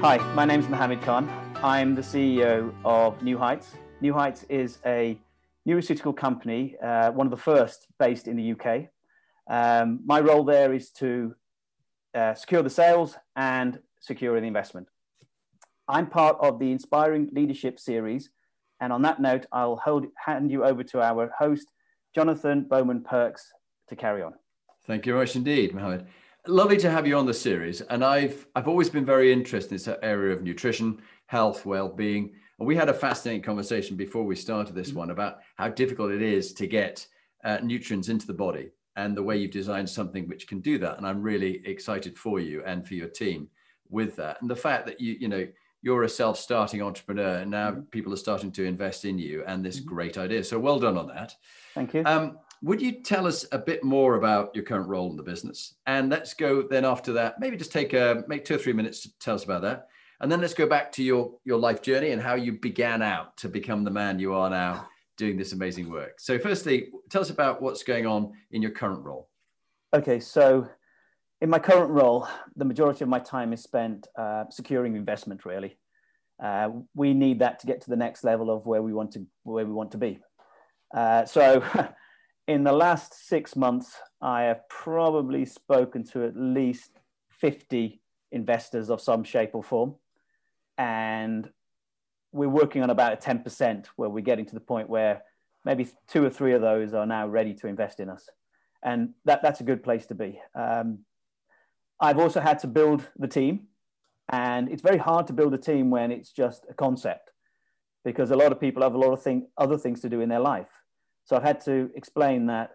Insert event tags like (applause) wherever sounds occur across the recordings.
Hi, my name is Mohammed Khan. I'm the CEO of New Heights. New Heights is a neuroceutical company, uh, one of the first based in the UK. Um, my role there is to uh, secure the sales and secure the investment. I'm part of the Inspiring Leadership series. And on that note, I'll hold, hand you over to our host, Jonathan Bowman Perks, to carry on. Thank you very much indeed, Mohammed lovely to have you on the series. And I've I've always been very interested in this area of nutrition, health, well-being. And we had a fascinating conversation before we started this mm-hmm. one about how difficult it is to get uh, nutrients into the body and the way you've designed something which can do that. And I'm really excited for you and for your team with that. And the fact that you, you know, you're a self-starting entrepreneur and now mm-hmm. people are starting to invest in you and this mm-hmm. great idea. So well done on that. Thank you. Um, would you tell us a bit more about your current role in the business? And let's go then after that, maybe just take a make two or three minutes to tell us about that. And then let's go back to your your life journey and how you began out to become the man you are now doing this amazing work. So firstly, tell us about what's going on in your current role. Okay, so in my current role, the majority of my time is spent uh, securing investment. Really, uh, we need that to get to the next level of where we want to where we want to be. Uh, so (laughs) in the last six months, I have probably spoken to at least 50 investors of some shape or form. And we're working on about a 10% where we're getting to the point where maybe two or three of those are now ready to invest in us. And that, that's a good place to be. Um, I've also had to build the team. And it's very hard to build a team when it's just a concept because a lot of people have a lot of thing, other things to do in their life. So I've had to explain that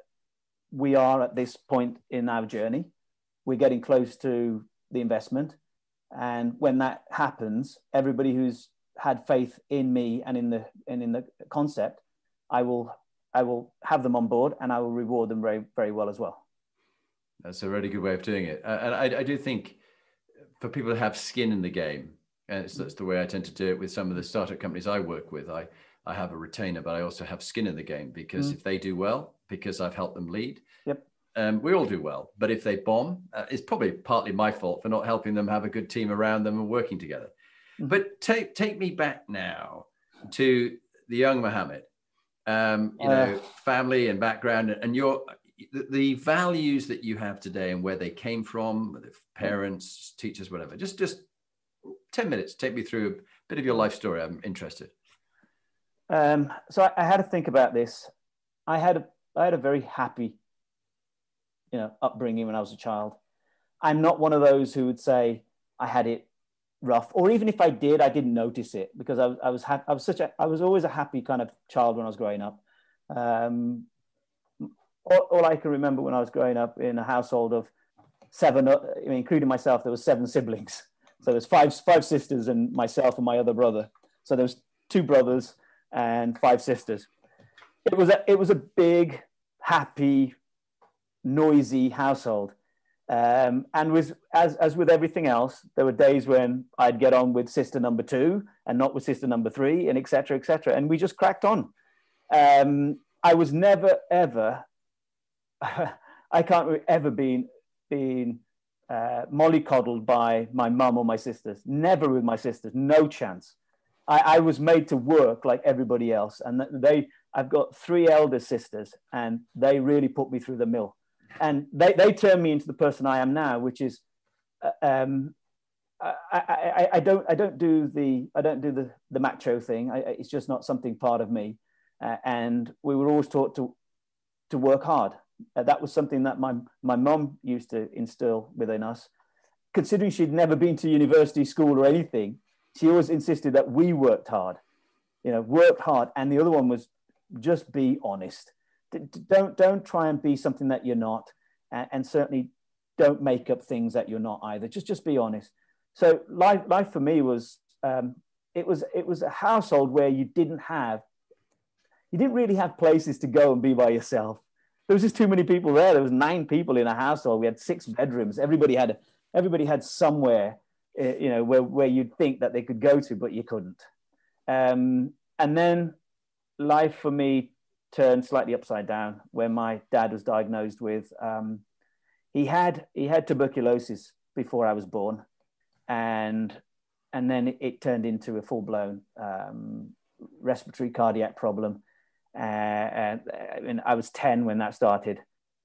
we are at this point in our journey. We're getting close to the investment. And when that happens, everybody who's had faith in me and in the and in the concept, I will I will have them on board and I will reward them very very well as well. That's a really good way of doing it, uh, and I, I, do think for people to have skin in the game, and that's the way I tend to do it with some of the startup companies I work with. I I have a retainer, but I also have skin in the game because mm. if they do well, because I've helped them lead, yep. Um, we all do well. But if they bomb, uh, it's probably partly my fault for not helping them have a good team around them and working together. Mm. But take take me back now to the young Mohammed, um, you uh, know, family and background, and your the, the, values that you have today and where they came from, parents, teachers, whatever. Just just ten minutes. Take me through a bit of your life story. I'm interested. Um, so I, I, had to think about this. I had a, I had a very happy, you know, upbringing when I was a child. I'm not one of those who would say I had it rough, or even if I did, I didn't notice it because I, I was ha- I was such a I was always a happy kind of child when I was growing up. Um, all, all, I can remember when I was growing up in a household of seven, uh, I mean, including myself, there was seven siblings. So there's five five sisters and myself and my other brother. So there was two brothers and five sisters. It was a, it was a big, happy, noisy household. Um, and with, as, as with everything else, there were days when I'd get on with sister number two and not with sister number three, and etc. etc. And we just cracked on. Um, I was never ever, (laughs) I can't ever been been uh, mollycoddled by my mum or my sisters. Never with my sisters, no chance. I, I was made to work like everybody else. And they, I've got three elder sisters, and they really put me through the mill. And they, they turned me into the person I am now, which is, uh, um, I, I, I, don't, I don't do the, I don't do the, the macho thing. I, it's just not something part of me. Uh, and we were always taught to, to work hard. Uh, that was something that my, my mom used to instill within us. Considering she'd never been to university, school, or anything, she always insisted that we worked hard, you know, worked hard. And the other one was just be honest. Don't, don't try and be something that you're not. And, certainly don't make up things that you're not either. Just just be honest. So life life for me was um, it was it was a household where you didn't have you didn't really have places to go and be by yourself. There was just too many people there. There was nine people in a household. We had six bedrooms. Everybody had everybody had somewhere you know where where you'd think that they could go to, but you couldn't. Um, and then life for me turned slightly upside down when my dad was diagnosed with um, he had he had tuberculosis before I was born, and and then it, turned into a full blown um, respiratory cardiac problem. Uh, and, and, I was ten when that started.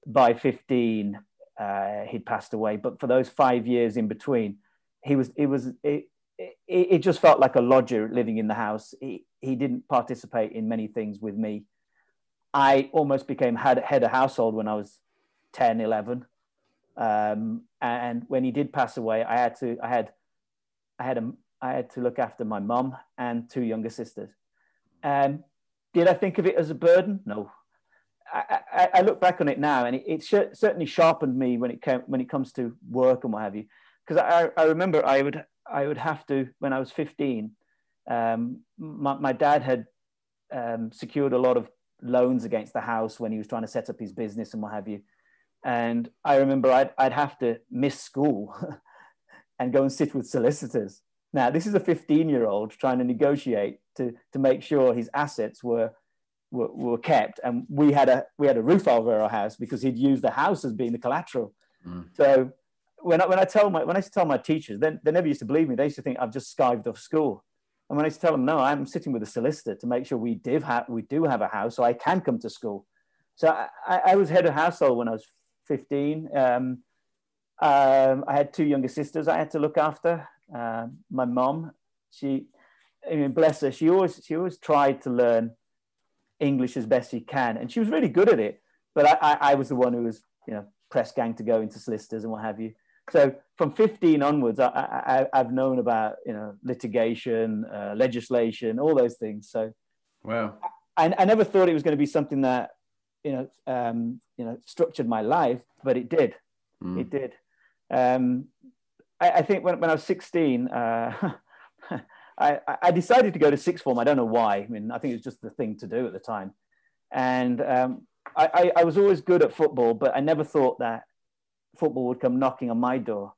By fifteen, uh, he'd passed away. But for those five years in between, he was it was it, it, it just felt like a lodger living in the house. He he didn't participate in many things with me. I almost became head, head of household when I was 10, 11. Um, and when he did pass away, I had to, I had, I had a, I had to look after my mum and two younger sisters. Um, did I think of it as a burden? No. I, I, I look back on it now, and it, it sh- certainly sharpened me when it came when it comes to work and what have you. Because I, I remember I would I would have to when I was 15. Um, my, my dad had um, secured a lot of loans against the house when he was trying to set up his business and what have you. And I remember I'd, I'd have to miss school (laughs) and go and sit with solicitors. Now, this is a 15 year old trying to negotiate to, to make sure his assets were, were, were, kept. And we had, a, we had a roof over our house because he'd used the house as being the collateral. Mm. So when I, when I tell my, when I used to tell my teachers, then they never used to believe me. They used to think I've just skived off school. And when I used to tell them, no, I'm sitting with a solicitor to make sure we, did have, we do have a house so I can come to school. So I, I was head of household when I was 15. Um, um, I had two younger sisters I had to look after. Uh, my mom, she, I mean, bless her, she always, she always tried to learn English as best she can. And she was really good at it. But I, I, I was the one who was, you know, press gang to go into solicitors and what have you. So from 15 onwards, I, have known about you know litigation, uh, legislation, all those things. So wow, I, I, never thought it was going to be something that you know um, you know structured my life, but it did. Mm. It did. Um, I, I, think when, when I was 16, uh, (laughs) I, I decided to go to sixth form. I don't know why. I mean, I think it was just the thing to do at the time. And um, I, I, was always good at football, but I never thought that football would come knocking on my door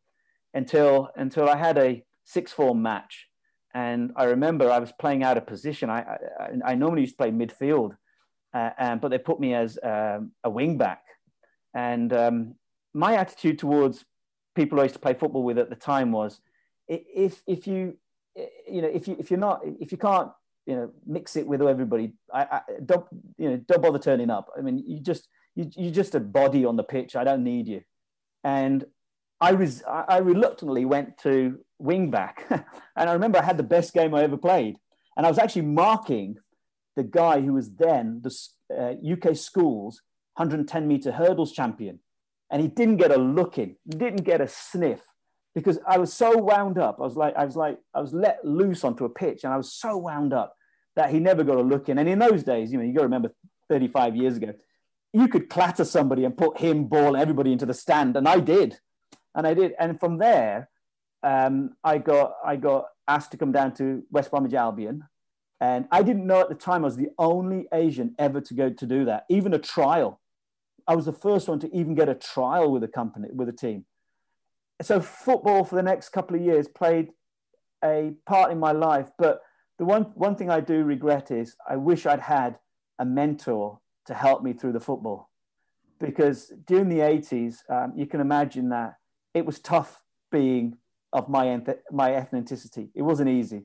until until I had a six form match. And I remember I was playing out of position. I, I, I normally used to play midfield, uh, and, but they put me as um, a wing back. And um, my attitude towards people I used to play football with at the time was, if if you you know if you if you're not if you can't you know mix it with everybody, I, I don't you know don't bother turning up. I mean you just you, you're just a body on the pitch. I don't need you. And I was I reluctantly went to wingback, (laughs) and I remember I had the best game I ever played, and I was actually marking the guy who was then the uh, UK schools 110 meter hurdles champion, and he didn't get a look in, didn't get a sniff, because I was so wound up. I was like I was like I was let loose onto a pitch, and I was so wound up that he never got a look in. And in those days, you know, you got to remember 35 years ago, you could clatter somebody and put him, ball, everybody into the stand, and I did, and I did, and from there, um, I got I got asked to come down to West Bromwich Albion, and I didn't know at the time I was the only Asian ever to go to do that, even a trial. I was the first one to even get a trial with a company with a team. So football for the next couple of years played a part in my life, but the one one thing I do regret is I wish I'd had a mentor to help me through the football. Because during the 80s, um, you can imagine that it was tough being of my, my ethnicity. It wasn't easy.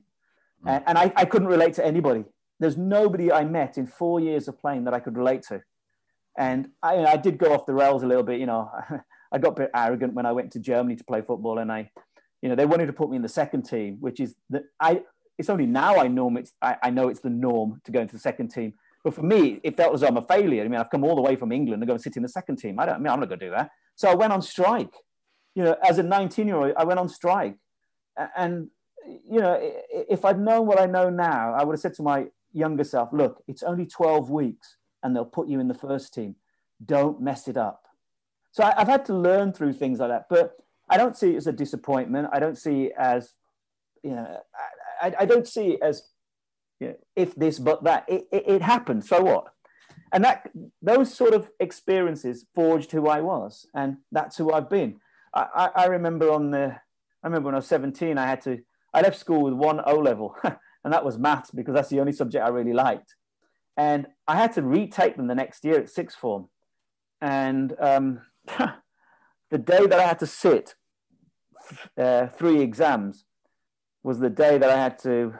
Mm. And, and I, I couldn't relate to anybody. There's nobody I met in four years of playing that I could relate to. And I, I did go off the rails a little bit. You know, (laughs) I got a bit arrogant when I went to Germany to play football, and I, you know, they wanted to put me in the second team, which is that I. It's only now I know it's I, I know it's the norm to go into the second team. But for me, it felt as though I'm a failure. I mean, I've come all the way from England to go and sit in the second team. I don't I mean I'm not going to do that. So I went on strike. You know, as a 19 year old, I went on strike. And, you know, if I'd known what I know now, I would have said to my younger self, look, it's only 12 weeks and they'll put you in the first team. Don't mess it up. So I, have had to learn through things like that, but I don't see it as a disappointment. I don't see it as, you know, I, I don't see it as, you know, if this but that. It, it, it happened. So what? And that those sort of experiences forged who I was, and that's who I've been. I, I, I remember on the, I remember when I was 17, I had to, I left school with one O level, (laughs) and that was maths because that's the only subject I really liked. And I had to retake them the next year at sixth form. And um, (laughs) the day that I had to sit uh, three exams was the day that I had to,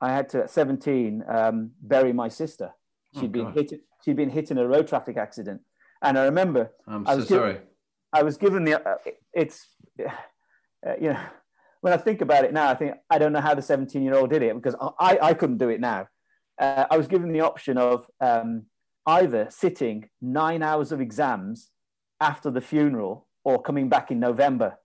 I had to at 17 um, bury my sister. she had oh, been hit. She'd been hit in a road traffic accident, and I remember. I'm I was so sorry. I was given the. Uh, it's, uh, you know, when I think about it now, I think I don't know how the 17 year old did it because I, I couldn't do it now. Uh, I was given the option of um, either sitting nine hours of exams after the funeral or coming back in November.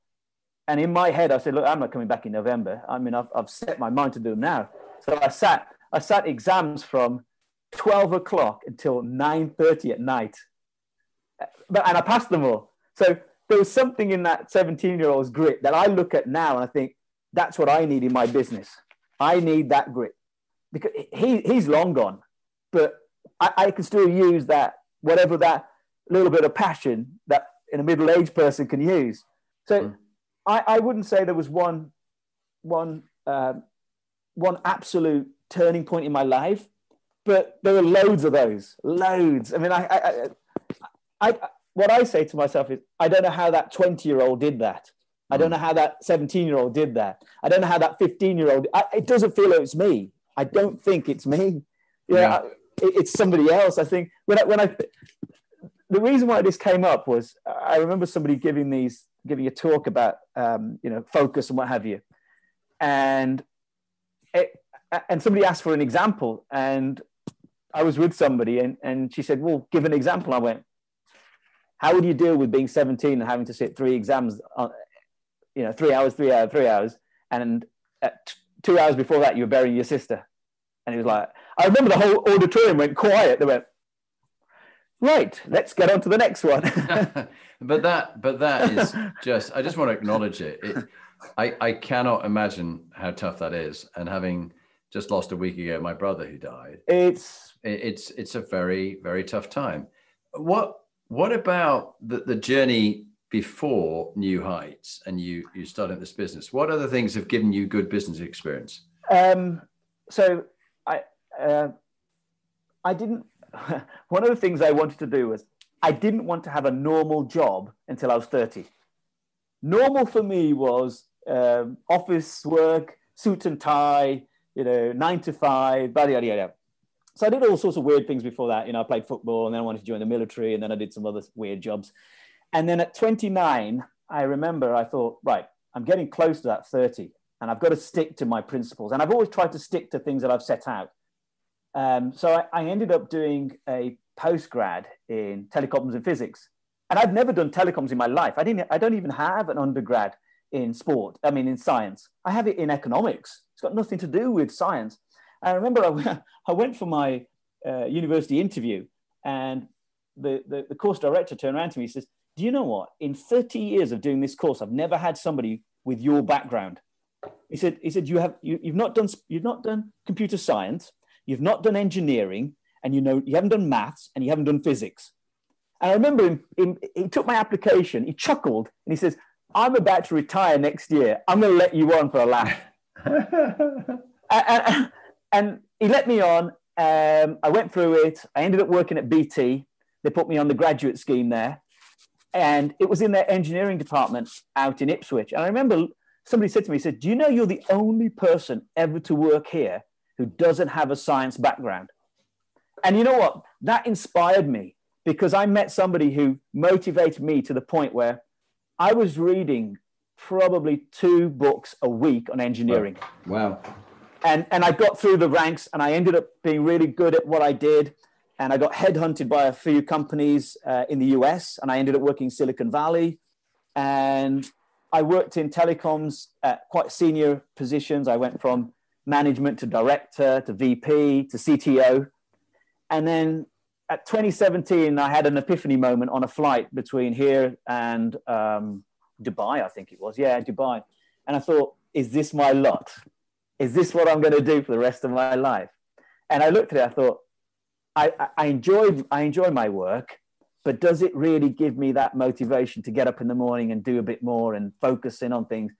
And in my head, I said, look, I'm not coming back in November. I mean, I've, I've set my mind to do them now. So I sat, I sat exams from 12 o'clock until 9.30 at night. But, and I passed them all. So there was something in that 17 year old's grit that I look at now and I think, that's what I need in my business. I need that grit because he, he's long gone, but I, I can still use that, whatever that little bit of passion that in a middle-aged person can use. So mm. I, I wouldn't say there was one, one, um, one absolute turning point in my life, but there were loads of those, loads. I mean, I, I, I, I what I say to myself is, I don't know how that 20 year old did that. I don't know how that 17 year old did that. I don't know how that 15 year old, it doesn't feel like it's me. I don't think it's me. Yeah, yeah. It, it's somebody else. I think when I, when I, the reason why this came up was I remember somebody giving these, giving a talk about, um, you know, focus and what have you. And it, and somebody asked for an example and I was with somebody and, and she said, well, give an example. I went, how would you deal with being 17 and having to sit three exams, on, you know, three hours, three hours, three hours. And at two hours before that, you were burying your sister. And he was like, I remember the whole auditorium went quiet. They went, right, let's get on to the next one. (laughs) but that, but that is just, I just want to acknowledge it. it I, I cannot imagine how tough that is. And having just lost a week ago my brother who died, it's, it, it's, it's a very, very tough time. What, what about the, the journey before New Heights and you you started this business? What other things have given you good business experience? Um, so I uh, I didn't. (laughs) one of the things I wanted to do was I didn't want to have a normal job until I was thirty. Normal for me was um, office work, suit and tie, you know, nine to five, yada yada yada. So I did all sorts of weird things before that. You know, I played football and then I wanted to join the military and then I did some other weird jobs. And then at 29, I remember I thought, right, I'm getting close to that 30 and I've got to stick to my principles. And I've always tried to stick to things that I've set out. Um, so I, I, ended up doing a postgrad in telecoms and physics. And I've never done telecoms in my life. I, didn't, I don't even have an undergrad in sport, I mean, in science. I have it in economics. It's got nothing to do with science. I remember I, (laughs) I went for my uh, university interview and the, the, the course director turned around to me and says, do you know what? In 30 years of doing this course, I've never had somebody with your background. He said, he said, you have, you, you've not done, you've not done computer science, you've not done engineering, and you know, you haven't done maths and you haven't done physics. And I remember him, him, he took my application, he chuckled, and he says, I'm about to retire next year. I'm going to let you on for a laugh. (laughs) and, and, and, he let me on. Um, I went through it. I ended up working at BT. They put me on the graduate scheme there and it was in their engineering department out in Ipswich. And I remember somebody said to me, he said, Do you know you're the only person ever to work here who doesn't have a science background? And you know what? That inspired me because I met somebody who motivated me to the point where I was reading probably two books a week on engineering. Wow. And, and I got through the ranks and I ended up being really good at what I did and I got headhunted by a few companies uh, in the US, and I ended up working in Silicon Valley. And I worked in telecoms at quite senior positions. I went from management to director to VP to CTO. And then at 2017, I had an epiphany moment on a flight between here and um, Dubai, I think it was. Yeah, Dubai. And I thought, is this my lot? Is this what I'm going to do for the rest of my life? And I looked at it, I thought, I, I, enjoy, I enjoy my work, but does it really give me that motivation to get up in the morning and do a bit more and focus in on things?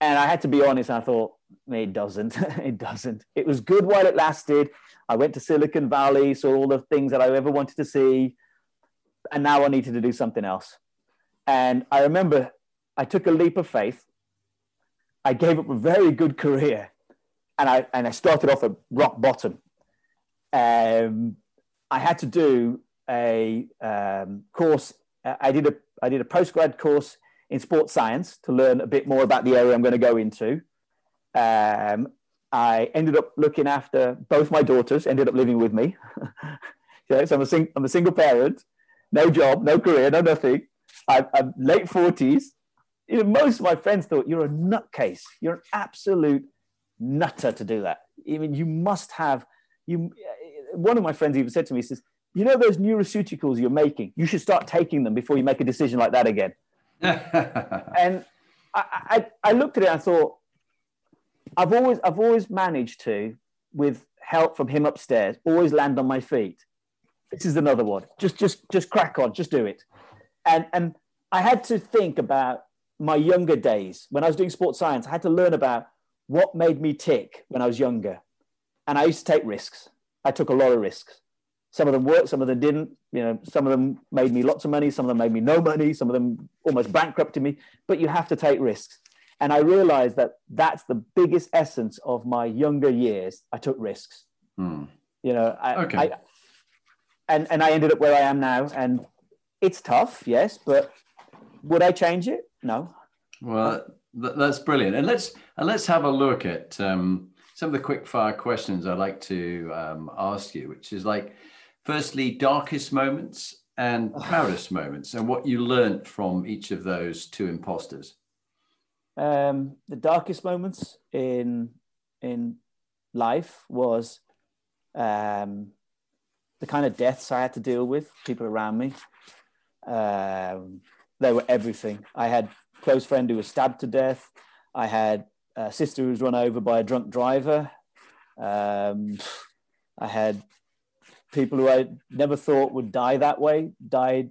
And I had to be honest, I thought, it doesn't. (laughs) it doesn't. It was good while it lasted. I went to Silicon Valley, saw all the things that I ever wanted to see. And now I needed to do something else. And I remember I took a leap of faith. I gave up a very good career and I, and I started off at rock bottom. Um, I had to do a um, course. I did a, I did a postgrad course in sports science to learn a bit more about the area I'm going to go into. Um, I ended up looking after both my daughters, ended up living with me. (laughs) so I'm a, sing- I'm a single parent, no job, no career, no nothing. I, I'm late 40s. You know, most of my friends thought you're a nutcase. You're an absolute nutter to do that. I mean, you must have, you. one of my friends even said to me, he says, you know those nutraceuticals you're making, you should start taking them before you make a decision like that again. (laughs) and I, I, I looked at it and I thought, I've always I've always managed to, with help from him upstairs, always land on my feet. This is another one. Just just just crack on, just do it. And and I had to think about my younger days when I was doing sports science. I had to learn about what made me tick when I was younger. And I used to take risks. I took a lot of risks. Some of them worked, some of them didn't. You know, some of them made me lots of money, some of them made me no money, some of them almost bankrupted me. But you have to take risks. And I realized that that's the biggest essence of my younger years. I took risks. Hmm. You know, I, okay. I, and, and I ended up where I am now. And it's tough, yes, but would I change it? No. Well, that's brilliant. And let's and let's have a look at um, some of the quick fire questions I'd like to um, ask you, which is like, firstly, darkest moments and proudest moments, and what you learned from each of those two imposters. Um, the darkest moments in in life was um, the kind of deaths I had to deal with, people around me. Um, they were everything. I had a close friend who was stabbed to death. I had a sister who was run over by a drunk driver. Um, I had people who I never thought would die that way died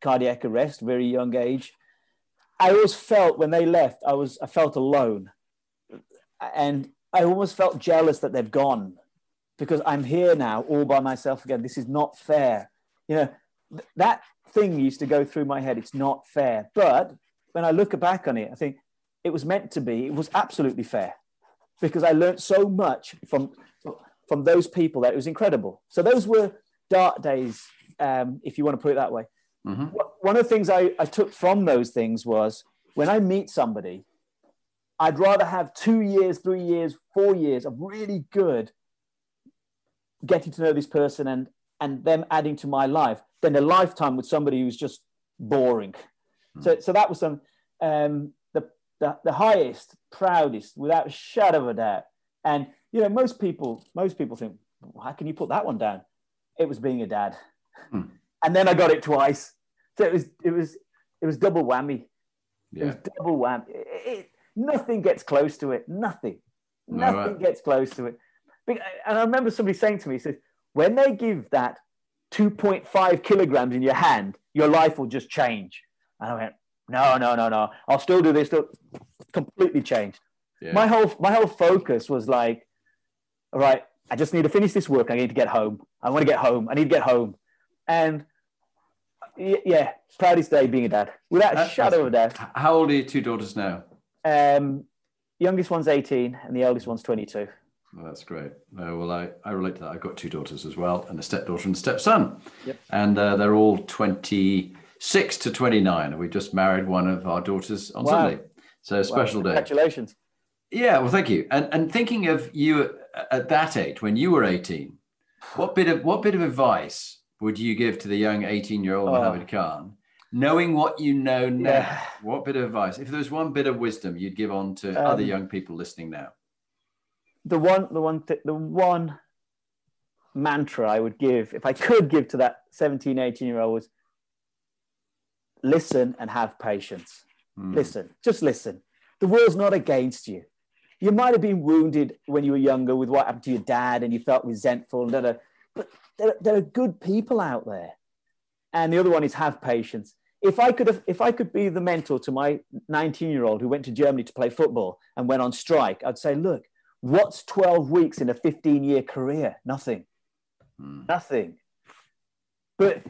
cardiac arrest, very young age. I always felt when they left, I was I felt alone, and I almost felt jealous that they've gone because I'm here now all by myself again. This is not fair. You know, th- that thing used to go through my head. It's not fair. But when I look back on it, I think it was meant to be. It was absolutely fair because I learned so much from from those people that it was incredible. So those were dark days, um, if you want to put it that way. Mm-hmm. One of the things I, I took from those things was when I meet somebody, I'd rather have two years, three years, four years of really good getting to know this person and and them adding to my life than a lifetime with somebody who's just boring. Mm. So so that was some um, the, the the highest, proudest, without a shadow of a doubt. And you know, most people most people think, how can you put that one down? It was being a dad. Mm and then I got it twice. So it was it was it was double whammy. Yeah. It was double whammy. It, it, nothing gets close to it. Nothing. Nothing right. gets close to it. And I remember somebody saying to me, he says, when they give that 2.5 kilograms in your hand, your life will just change. And I went, no, no, no, no. I'll still do this. Still completely changed. Yeah. My whole my whole focus was like, all right, I just need to finish this work. I need to get home. I want to get home. I need to get home. And yeah, proudest day being a dad, without a shadow of a doubt. How old are your two daughters now? Um, youngest one's 18 and the eldest one's 22. Well, that's great. Uh, well, I, I relate to that. I've got two daughters as well, and a stepdaughter and a stepson. Yep. And uh, they're all 26 to 29. We just married one of our daughters on wow. Sunday. So special wow. day. Congratulations. Yeah, well, thank you. And and thinking of you at that age, when you were 18, what bit of what bit of advice would you give to the young 18 year old oh. Mohammed Khan? Knowing what you know now, yeah. what bit of advice, if there's one bit of wisdom you'd give on to um, other young people listening now? The one, the one, th- the one mantra I would give, if I could give to that 17, 18 year old, was listen and have patience. Mm. Listen, just listen. The world's not against you. You might have been wounded when you were younger with what happened to your dad and you felt resentful, but there, there are good people out there. And the other one is have patience. If I could have, if I could be the mentor to my 19 year old who went to Germany to play football and went on strike, I'd say, look, what's 12 weeks in a 15 year career? Nothing. Mm. Nothing. But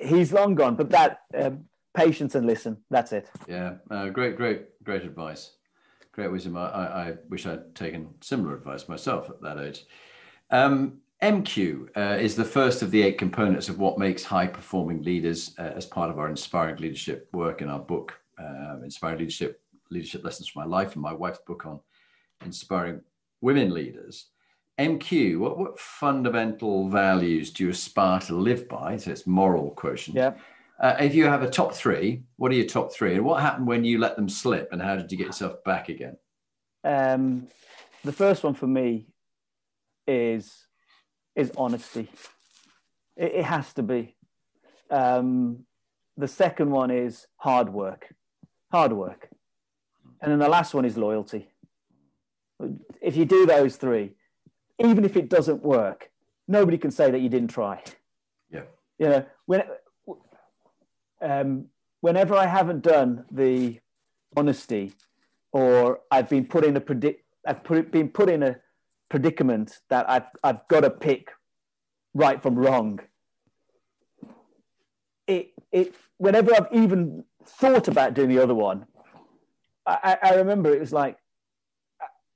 he's long gone. But that um, patience and listen. That's it. Yeah, uh, great, great, great advice. Great wisdom. I, I, wish I'd taken similar advice myself at that age. Um, MQ uh, is the first of the eight components of what makes high performing leaders uh, as part of our inspiring leadership work in our book, uh, Inspiring Leadership Leadership Lessons from My Life, and my wife's book on inspiring women leaders. MQ, what, what fundamental values do you aspire to live by? So it's moral quotient. Yeah. Uh, if you have a top three, what are your top three? And what happened when you let them slip and how did you get yourself back again? Um, the first one for me is is honesty. It, it has to be. Um, the second one is hard work, hard work, and then the last one is loyalty. If you do those three, even if it doesn't work, nobody can say that you didn't try. Yeah. You know, when um, whenever I haven't done the honesty, or I've been put in a predict, I've put, been put in a predicament that I've I've got to pick right from wrong. It it whenever I've even thought about doing the other one, I, I remember it was like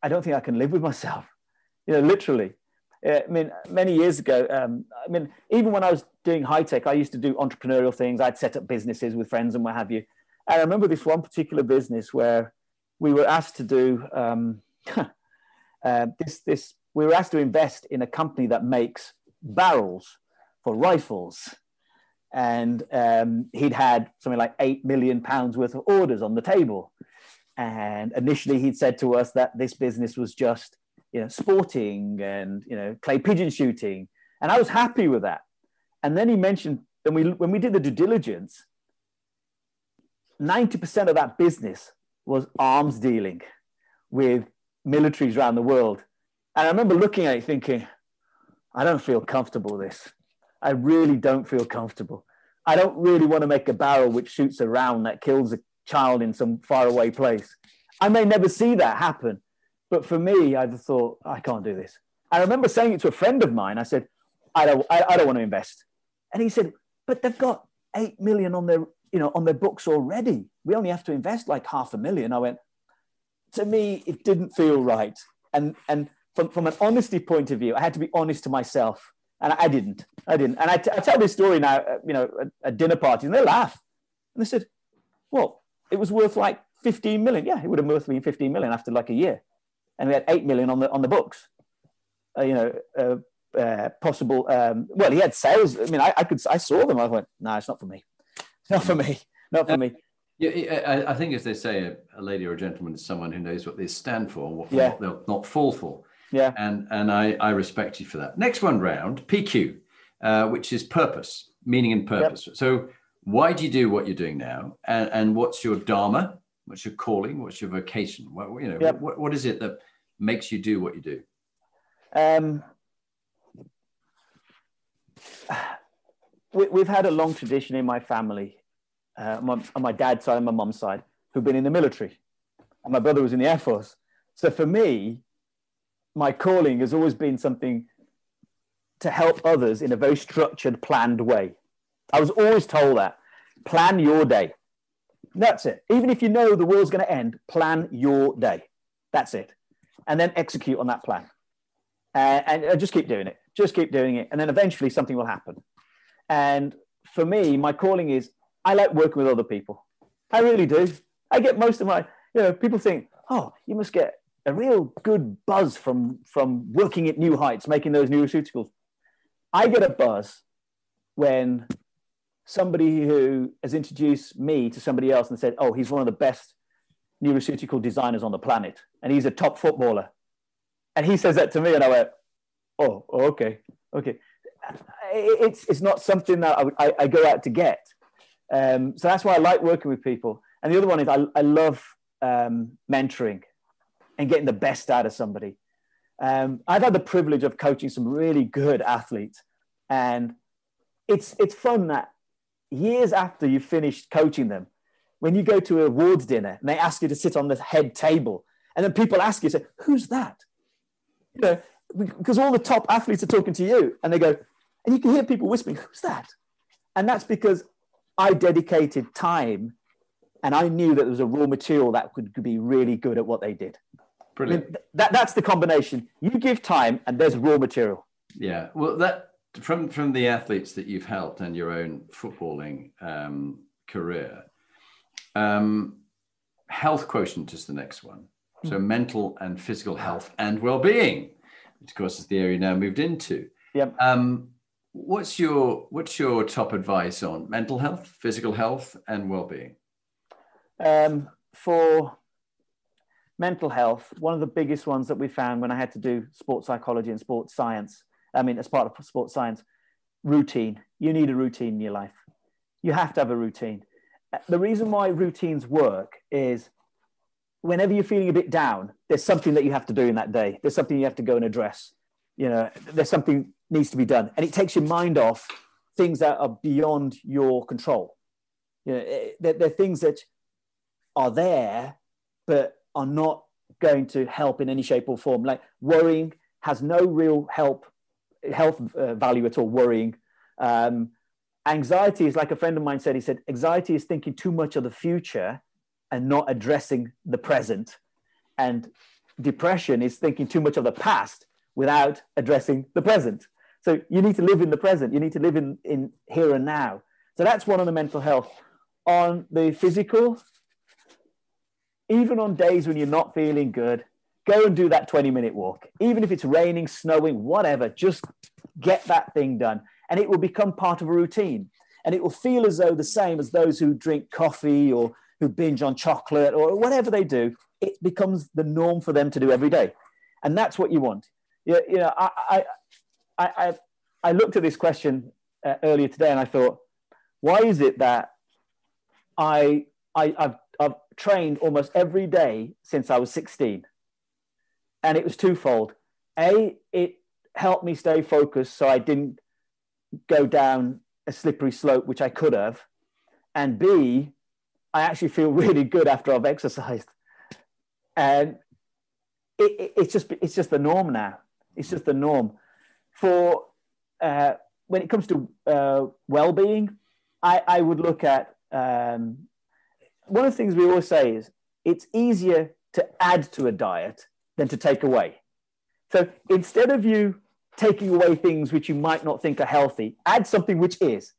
I don't think I can live with myself. You know, literally. I mean, many years ago, um, I mean, even when I was doing high tech, I used to do entrepreneurial things. I'd set up businesses with friends and what have you. I remember this one particular business where we were asked to do um, (laughs) uh, this. This we were asked to invest in a company that makes barrels for rifles, and um, he'd had something like eight million pounds worth of orders on the table. And initially, he'd said to us that this business was just you know, sporting and, you know, clay pigeon shooting. And I was happy with that. And then he mentioned, when we, when we did the due diligence, 90% of that business was arms dealing with militaries around the world. And I remember looking at it thinking, I don't feel comfortable with this. I really don't feel comfortable. I don't really want to make a barrel which shoots a round that kills a child in some faraway place. I may never see that happen, but for me, I thought, I can't do this. I remember saying it to a friend of mine. I said, I don't, I, I don't want to invest. And he said, but they've got 8 million on their, you know, on their books already. We only have to invest like half a million. I went, to me, it didn't feel right. And, and from, from an honesty point of view, I had to be honest to myself. And I didn't. I didn't. And I, t- I tell this story now, uh, you know, at, at dinner parties, and they laugh. And they said, well, it was worth like 15 million. Yeah, it would have worth me 15 million after like a year and we had eight million on the on the books. Uh, you know, uh, uh, possible. Um, well, he had sales. I mean, I, I, could. I saw them. I went, no, it's not for me. Not for me. Not for me. Yeah, I, I think as they say, a, a, lady or a gentleman is someone who knows what they stand for, and what yeah. they'll not fall for. Yeah. And and I, I respect you for that. Next one round, PQ, uh, which is purpose, meaning and purpose. Yep. So why do you do what you're doing now? And, and what's your dharma? What's your calling? What's your vocation? What, you know, yep. what, what is it that makes you do what you do? Um, we, have had a long tradition in my family, uh, my, on my dad's side and my mom's side, who've been in the military. And my brother was in the Air Force. So for me, my calling has always been something to help others in a very structured, planned way. I was always told that plan your day. That's it. Even if you know the world's going to end, plan your day. That's it. And then execute on that plan. Uh, and just keep doing it. Just keep doing it. And then eventually something will happen. And for me, my calling is I like working with other people. I really do. I get most of my, you know, people think, oh, you must get a real good buzz from, from working at new heights, making those nutraceuticals. I get a buzz when somebody who has introduced me to somebody else and said, oh, he's one of the best neuroceutical designers on the planet and he's a top footballer. And he says that to me, and I went, oh, okay. Okay, it's it's not something that I, I, I go out to get. Um, so that's why I like working with people. And the other one is I, I love um, mentoring and getting the best out of somebody. Um, I've had the privilege of coaching some really good athletes, and it's it's fun that years after you've finished coaching them, when you go to a awards dinner and they ask you to sit on the head table, and then people ask you, say, "Who's that?" You know, because all the top athletes are talking to you, and they go, and you can hear people whispering, "Who's that?" And that's because I dedicated time, and I knew that there was a raw material that could, be really good at what they did. Brilliant. I mean, that, that's the combination. You give time, and there's raw material. Yeah. Well, that from from the athletes that you've helped and your own footballing um, career, um, health quotient is the next one. So mm-hmm. mental and physical health and well-being, which of course is the area now moved into. Yep. Um, what's your what's your top advice on mental health, physical health, and well-being? Um, for mental health, one of the biggest ones that we found when I had to do sports psychology and sports science, I mean, as part of sports science, routine. You need a routine in your life. You have to have a routine. Uh, the reason why routines work is whenever you're feeling a bit down, there's something that you have to do in that day. There's something you have to go and address. You know, there's something needs to be done, and it takes your mind off things that are beyond your control. You know, eh, they're, they're things that are there, but are not going to help in any shape or form. Like worrying has no real help, health uh, value at all. Worrying, um, anxiety is like a friend of mine said. He said anxiety is thinking too much of the future and not addressing the present, and depression is thinking too much of the past without addressing the present. So you need to live in the present. You need to live in, in here and now. So that's one on the mental health. On the physical, even on days when you're not feeling good, go and do that 20 minute walk. Even if it's raining, snowing, whatever, just get that thing done. And it will become part of a routine. And it will feel as though the same as those who drink coffee or who binge on chocolate or whatever they do. It becomes the norm for them to do every day. And that's what you want. You, you know, I, I, I, I, I looked at this question uh, earlier today and I thought, why is it that I, I, I've I've trained almost every day since I was 16. And it was twofold. A, it helped me stay focused so I didn't go down a slippery slope, which I could have. And B, I actually feel (laughs) really good after I've exercised. And it, it, it's just it's just the norm now. It's just the norm. For uh, when it comes to uh, well-being, I, I would look at um, one of the things we always say is it's easier to add to a diet than to take away. So instead of you taking away things which you might not think are healthy, add something which is.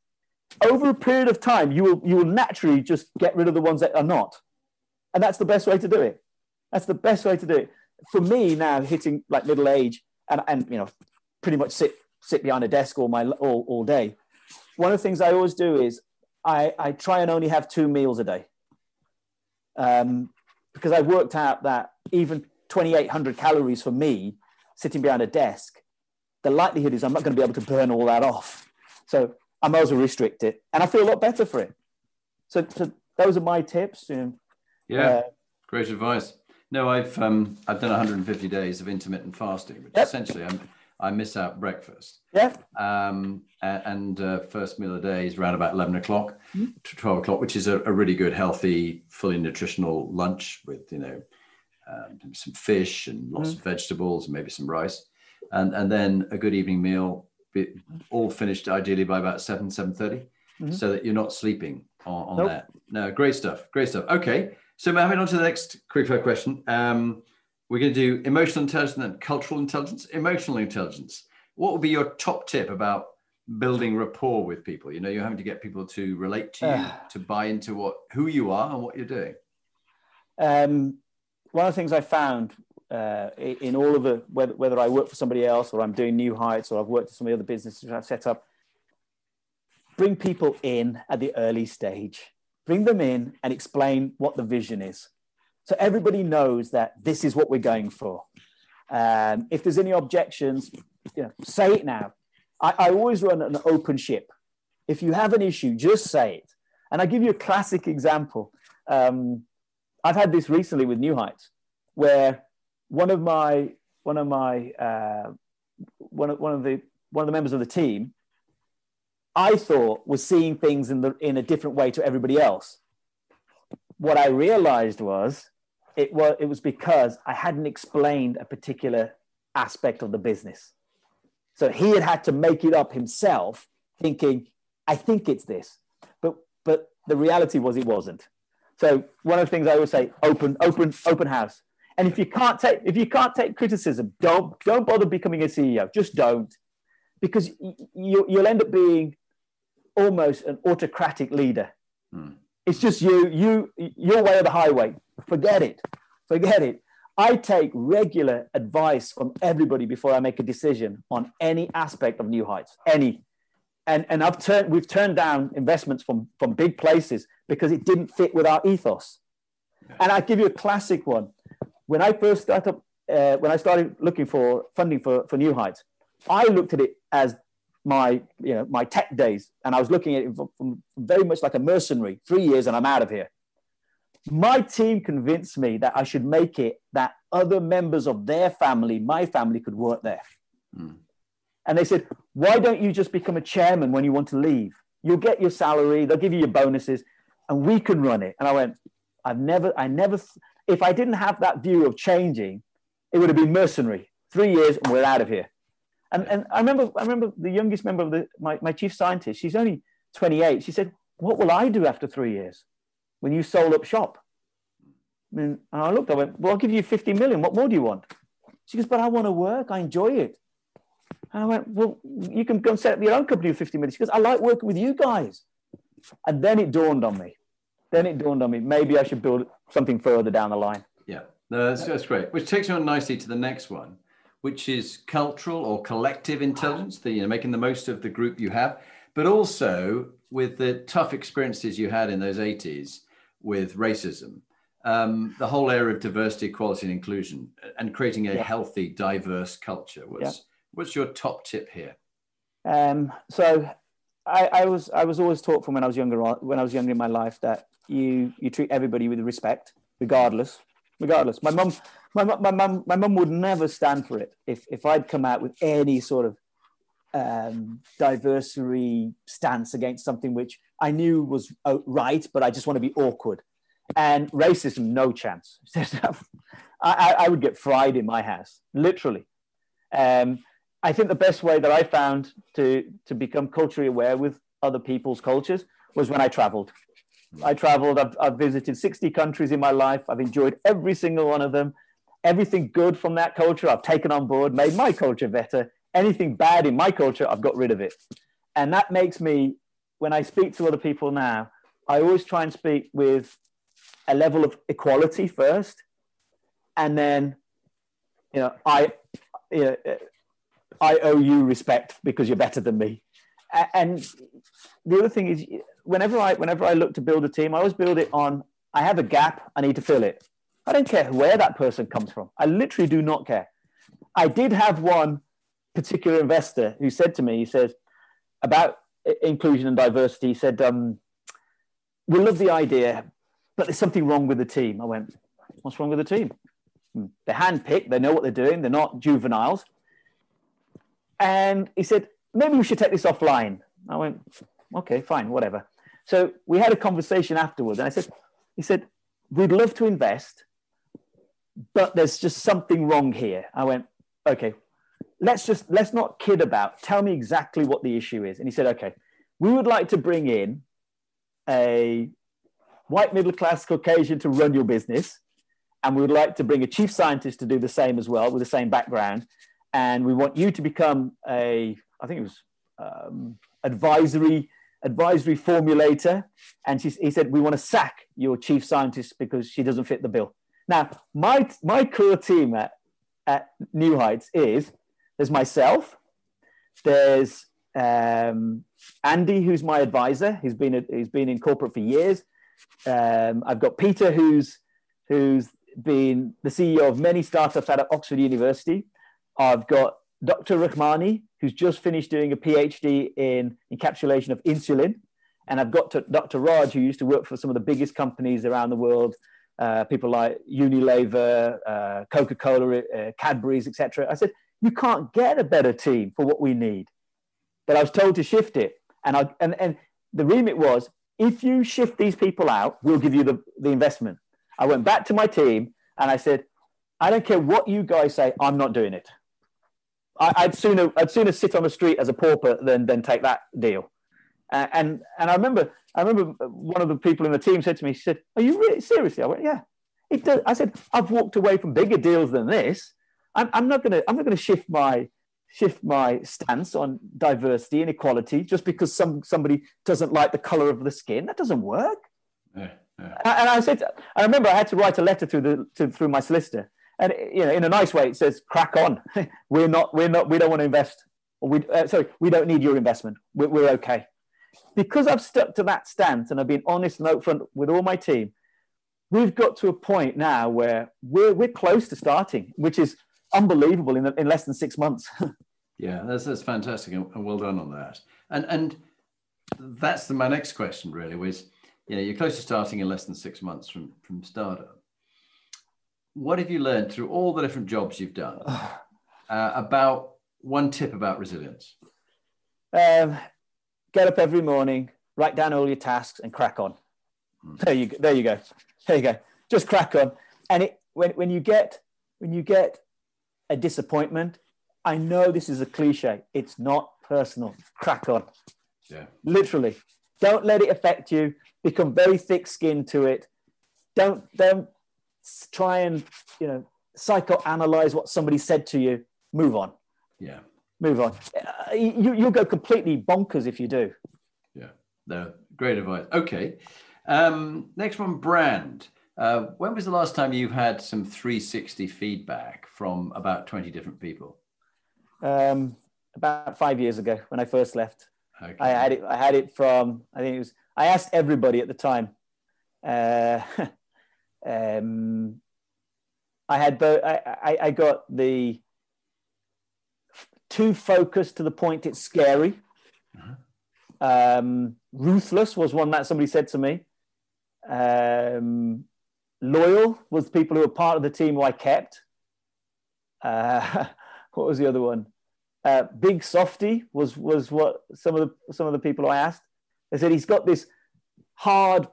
Over a period of time, you will, you will naturally just get rid of the ones that are not. And that's the best way to do it. That's the best way to do it. For me now, hitting like middle age and, and you know, pretty much sit, sit behind a desk all, my, all, all day, one of the things I always do is I, I try and only have two meals a day um, because I worked out that even 2,800 calories for me sitting behind a desk, the likelihood is I'm not going to be able to burn all that off. So I might as well restrict it, and I feel a lot better for it. So, so those are my tips. Yeah, uh, great advice. No, I've um, I've done 150 days of intermittent fasting, which yep. essentially I'm I miss out breakfast. Yeah. Um, and uh, first meal of the day is around about 11 o'clock mm-hmm. to 12 o'clock, which is a, a, really good, healthy, fully nutritional lunch with, you know, um, some fish and lots mm-hmm. of vegetables and maybe some rice. And, and then a good evening meal, all finished ideally by about 7, 7.30, mm-hmm. so that you're not sleeping on, on nope. that. No, great stuff. Great stuff. Okay. So moving on to the next quick question. Um, we're going to do emotional intelligence and cultural intelligence. Emotional intelligence. What would be your top tip about building rapport with people? You know, you're having to get people to relate to you, uh, to buy into what who you are and what you're doing. Um, one of the things I found uh, in all of the whether, whether I work for somebody else or I'm doing New Heights or I've worked at some of the other businesses I've set up, bring people in at the early stage. Bring them in and explain what the vision is. So everybody knows that this is what we're going for. Um, if there's any objections, you know, say it now. I, I always run an open ship. If you have an issue, just say it. And I give you a classic example. Um, I've had this recently with New Heights, where one of my one of my uh, one of one of the one of the members of the team, I thought was seeing things in the in a different way to everybody else. What I realized was it was it was because I hadn't explained a particular aspect of the business. So he had had to make it up himself, thinking, I think it's this. But but the reality was it wasn't. So one of the things I always say, open, open, open house. And if you can't take if you can't take criticism, don't don't bother becoming a CEO. Just don't, because you, you'll end up being almost an autocratic leader. Hmm. It's just you, you, your way of the highway. Forget it. Forget it. I take regular advice from everybody before I make a decision on any aspect of New Heights, any. And, and I've turned, we've turned down investments from, from big places because it didn't fit with our ethos. And I give you a classic one. When I first started, uh, when I started looking for funding for, for New Heights, I looked at it as my, you know, my tech days, and I was looking at it from, from very much like a mercenary. Three years, and I'm out of here my team convinced me that I should make it that other members of their family, my family, could work there. Mm. And they said, why don't you just become a chairman when you want to leave? You'll get your salary, they'll give you your bonuses, and we can run it. And I went, I've never, I never, if I didn't have that view of changing, it would have been mercenary. Three years and we're out of here. And, and I remember, I remember the youngest member of the, my, my chief scientist, she's only 28. She said, what will I do after three years? When you sold up shop. I mean, and I looked, I went, well, I'll give you 50 million. What more do you want? She goes, but I want to work. I enjoy it. And I went, well, you can go and set up your own company with 50 million. She goes, I like working with you guys. And then it dawned on me. Then it dawned on me, maybe I should build something further down the line. Yeah, no, that's, that's great. Which takes me on nicely to the next one, which is cultural or collective intelligence, the, you know, making the most of the group you have, but also with the tough experiences you had in those 80s, with racism, um, the whole area of diversity, equality, and inclusion, and creating a yeah. healthy, diverse culture. What's yeah. what's your top tip here? Um, so, I, I, was I was always taught from when I was younger when I was younger in my life that you you treat everybody with respect, regardless, regardless. My mum, my my mum, my mum would never stand for it if if I'd come out with any sort of um, diversity stance against something which I knew was uh, right, but I just want to be awkward. And racism, no chance. (laughs) I, I, would get fried in my house, literally. Um, I think the best way that I found to, to become culturally aware with other people's cultures was when I traveled. I traveled, I've, I've visited 60 countries in my life. I've enjoyed every single one of them. Everything good from that culture, I've taken on board, made my culture better. Anything bad in my culture, I've got rid of it. And that makes me when I speak to other people now, I always try and speak with a level of equality first, and then, you know, I, you know, I owe you respect because you're better than me. And the other thing is, whenever I whenever I look to build a team, I always build it on I have a gap, I need to fill it. I don't care where that person comes from. I literally do not care. I did have one particular investor who said to me, he says, about inclusion and diversity, he said, um, "We love the idea, but there's something wrong with the team." I went, "What's wrong with the team? Hmm. They're handpicked. They know what they're doing. They're not juveniles." And he said, "Maybe we should take this offline." I went, "Okay, fine, whatever." So we had a conversation afterwards, and I said, "He said we'd love to invest, but there's just something wrong here." I went, "Okay, let's just let's not kid about tell me exactly what the issue is. And he said okay we would like to bring in a white middle class caucasian to run your business. And we would like to bring a chief scientist to do the same as well with the same background. And we want you to become a i think it was um, advisory advisory formulator. And she, he said we want to sack your chief scientist because she doesn't fit the bill. Now my my core team at, at new heights is there's myself. There's um, Andy, who's my advisor. He's been he's been in corporate for years. Um, I've got Peter, who's who's been the CEO of many startups out of Oxford University. I've got Dr. Rahmani, who's just finished doing a PhD in encapsulation of insulin. And I've got Dr. Raj, who used to work for some of the biggest companies around the world, uh, people like Unilever, uh, Coca Cola, uh, Cadbury's, etc. I said, You can't get a better team for what we need. But I was told to shift it. And, I, and, and the remit was if you shift these people out, we'll give you the, the investment. I went back to my team and I said, I don't care what you guys say, I'm not doing it. I, would sooner I'd sooner sit on the street as a pauper than than take that deal. Uh, and and I remember I remember one of the people in the team said to me, she said, "Are you really seriously?" I went, "Yeah." It does. I said, "I've walked away from bigger deals than this. I'm, I'm not gonna I'm not gonna shift my shift my stance on diversity and equality just because some somebody doesn't like the color of the skin. That doesn't work." Yeah, yeah. And I said, I remember I had to write a letter through the to, through my solicitor and you know, in a nice way, it says, "Crack on. (laughs) we're not. We're not. We don't want to invest. Or we uh, sorry, we don't need your investment. We're, we're okay." Because I've stuck to that stance and I've been honest and upfront with all my team, we've got to a point now where we're we're close to starting, which is unbelievable in, in less than six months. (laughs) yeah, that's that's fantastic, and well done on that. And and that's the, my next question really was, you know, you're close to starting in less than six months from from startup what have you learned through all the different jobs you've done (sighs) uh, about one tip about resilience? Um, get up every morning, write down all your tasks, and crack on. Mm. There you go. There you go. There you go. Just crack on. And it, when when you get when you get a disappointment, I know this is a cliche. It's not personal. Crack on. Yeah. Literally. Don't let it affect you. Become very thick-skinned to it. Don't don't try and you know psychoanalyze what somebody said to you move on yeah move on uh, you, you'll go completely bonkers if you do yeah no great advice okay um, next one brand uh, when was the last time you've had some 360 feedback from about 20 different people um, about five years ago when i first left okay. i had it i had it from i think it was i asked everybody at the time uh, (laughs) Um, I had both. I, I got the too focused to the point it's scary. Uh-huh. Um, ruthless was one that somebody said to me. Um, loyal was people who were part of the team who I kept. Uh, (laughs) what was the other one? Uh, big softy was was what some of the some of the people I asked. They said he's got this hard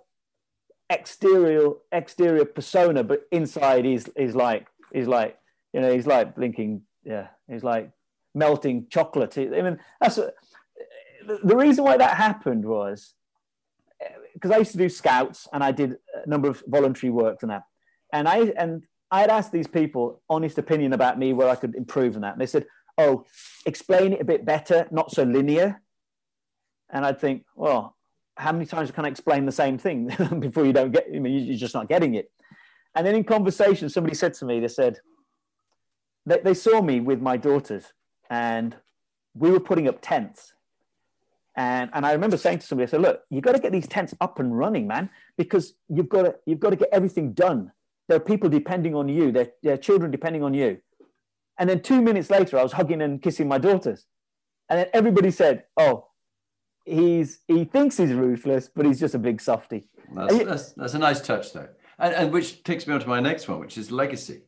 exterior exterior persona, but inside he's he's like he's like you know he's like blinking. Yeah, he's like melting chocolate. I mean, that's the reason why that happened was because I used to do scouts and I did a number of voluntary work and that, and I and I had asked these people honest opinion about me where I could improve on that, and they said, "Oh, explain it a bit better, not so linear." And I'd think, well, how many times can I explain the same thing (laughs) before you don't get? I mean, you're just not getting it. And then in conversation, somebody said to me, they said they, they saw me with my daughters, and we were putting up tents. And, and I remember saying to somebody, I said, look, you've got to get these tents up and running, man, because you've got to, you've got to get everything done. There are people depending on you. There, there are children depending on you. And then two minutes later, I was hugging and kissing my daughters. And then everybody said, oh, he's he thinks he's ruthless, but he's just a big softy. That's, that's, that's, a nice touch, though, and, and which takes me on to my next one, which is legacy.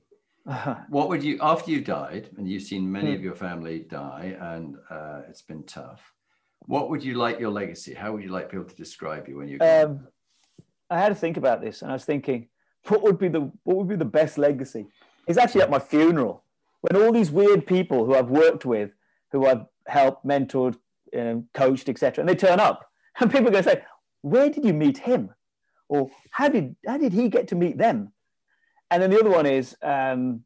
Uh-huh. (laughs) What would you, after you died, and you've seen many of hmm. your family die, and uh, it's been tough. What would you like your legacy? How would you like people to describe you when you? Um, I had to think about this, and I was thinking, what would be the what would be the best legacy? It's actually at my funeral when all these weird people who I've worked with, who I've helped, mentored, um, coached, etc. And they turn up, (laughs) and people are going to say, "Where did you meet him?" Or how did how did he get to meet them? And then the other one is um,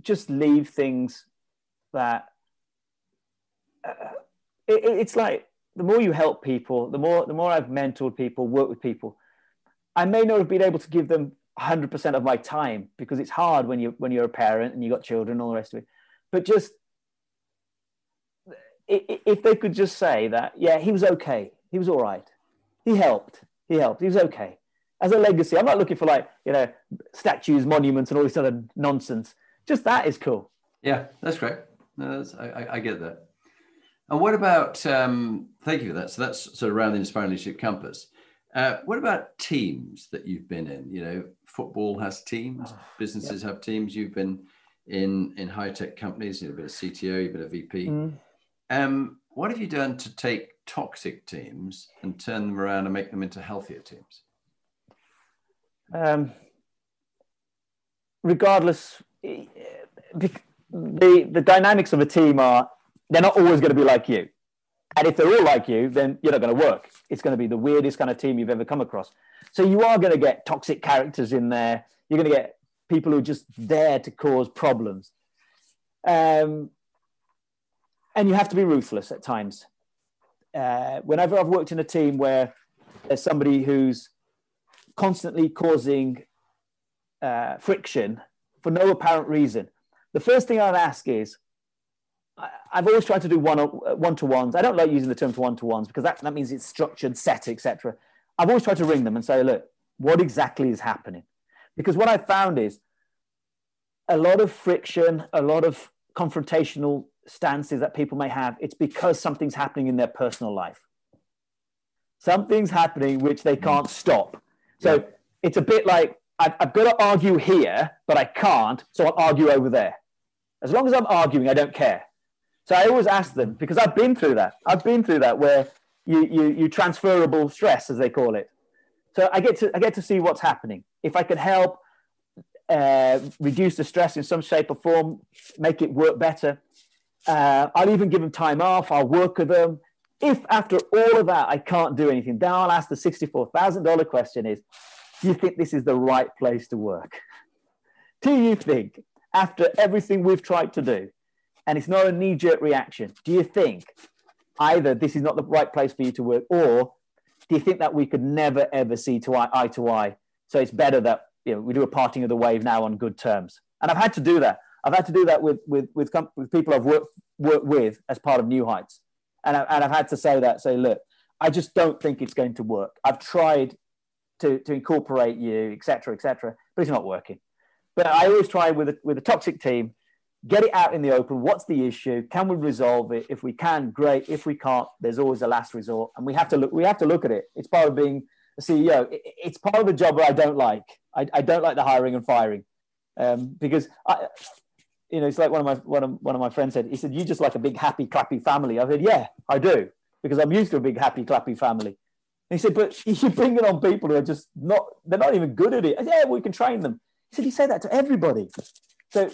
just leave things that uh, it, it's like the more you help people, the more the more I've mentored people, worked with people. I may not have been able to give them 100% of my time because it's hard when you when you're a parent and you got children and all the rest of it. But just if they could just say that, yeah, he was okay, he was all right, he helped, he helped, he was okay. As a legacy, I'm not looking for like you know statues, monuments, and all this other nonsense. Just that is cool. Yeah, that's great. No, that's, I, I, get that. And what about, um, thank you for that. So that's sort of around the Inspiring Leadership Compass. Uh, what about teams that you've been in? You know, football has teams, oh, businesses yep. have teams. You've been in in high tech companies. You've been a CTO. You've been a VP. Mm. Um, what have you done to take toxic teams and turn them around and make them into healthier teams? Um, regardless, the the dynamics of a team are they're not always going to be like you. And if they're all like you, then you're not going to work. It's going to be the weirdest kind of team you've ever come across. So you are going to get toxic characters in there. You're going to get people who are just there to cause problems. Um, and you have to be ruthless at times. Uh, whenever I've worked in a team where there's somebody who's constantly causing uh, friction for no apparent reason, the first thing I'd ask is, I've always tried to do one uh, one to ones. I don't like using the term one to ones because that, that means it's structured, set, etc. I've always tried to ring them and say, look, what exactly is happening? Because what I've found is a lot of friction, a lot of confrontational stances that people may have, it's because something's happening in their personal life. Something's happening which they can't stop. So yeah. it's a bit like I've, I've got to argue here, but I can't, so I'll argue over there. As long as I'm arguing, I don't care. So I always ask them because I've been through that. I've been through that where you, you, you transferable stress, as they call it. So I get to I get to see what's happening. If I can help uh, reduce the stress in some shape or form, make it work better. Uh, I'll even give them time off. I'll work with them. If after all of that I can't do anything, then I'll ask the sixty-four thousand dollar question: Is do you think this is the right place to work? (laughs) do you think after everything we've tried to do, and it's not a knee jerk reaction. Do you think either this is not the right place for you to work, or do you think that we could never ever see to eye, eye to eye? So it's better that you know we do a parting of the wave now on good terms. And I've had to do that. I've had to do that with with with, with people I've worked worked with as part of New Heights, and I, and I've had to say that. Say, look, I just don't think it's going to work. I've tried to to incorporate you, etc., etc., but it's not working. But I always try with a, with a toxic team get it out in the open. What's the issue? Can we resolve it? If we can, great. If we can't, there's always a last resort, and we have to look. We have to look at it. It's part of being a CEO. It's part of the job where I don't like. I, I don't like the hiring and firing, um, because I, you know, it's like one of my one of one of my friends said. He said, "You just like a big happy clappy family." I said, "Yeah, I do," because I'm used to a big happy clappy family. And he said, "But (laughs) you bring it on people who are just not. They're not even good at it." I said, "Yeah, we can train them." He said, "You say that to everybody." So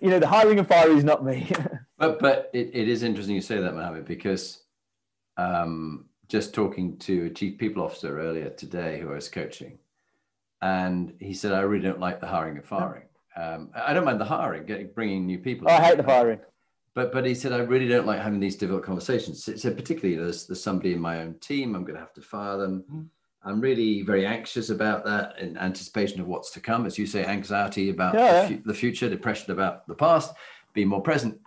you know, the hiring and firing is not me. (laughs) but but it, it is interesting you say that, Mohammed, because um, just talking to a chief people officer earlier today who I was coaching, and he said, I really don't like the hiring and firing. Um, I don't mind the hiring, getting bringing new people. Oh, I hate the firing. But but he said, I really don't like having these difficult conversations. He said, particularly there's, there's somebody in my own team, I'm going to have to fire them. Mm-hmm I'm really very anxious about that in anticipation of what's to come. As you say, anxiety about yeah. the, the, future, depression about the past, be more present.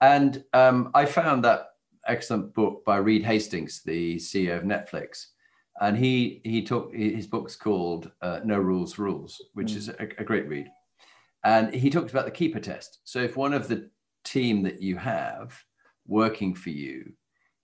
And um, I found that excellent book by Reed Hastings, the CEO of Netflix. And he he took his book's called uh, No Rules Rules, which mm. is a, a great read. And he talks about the keeper test. So if one of the team that you have working for you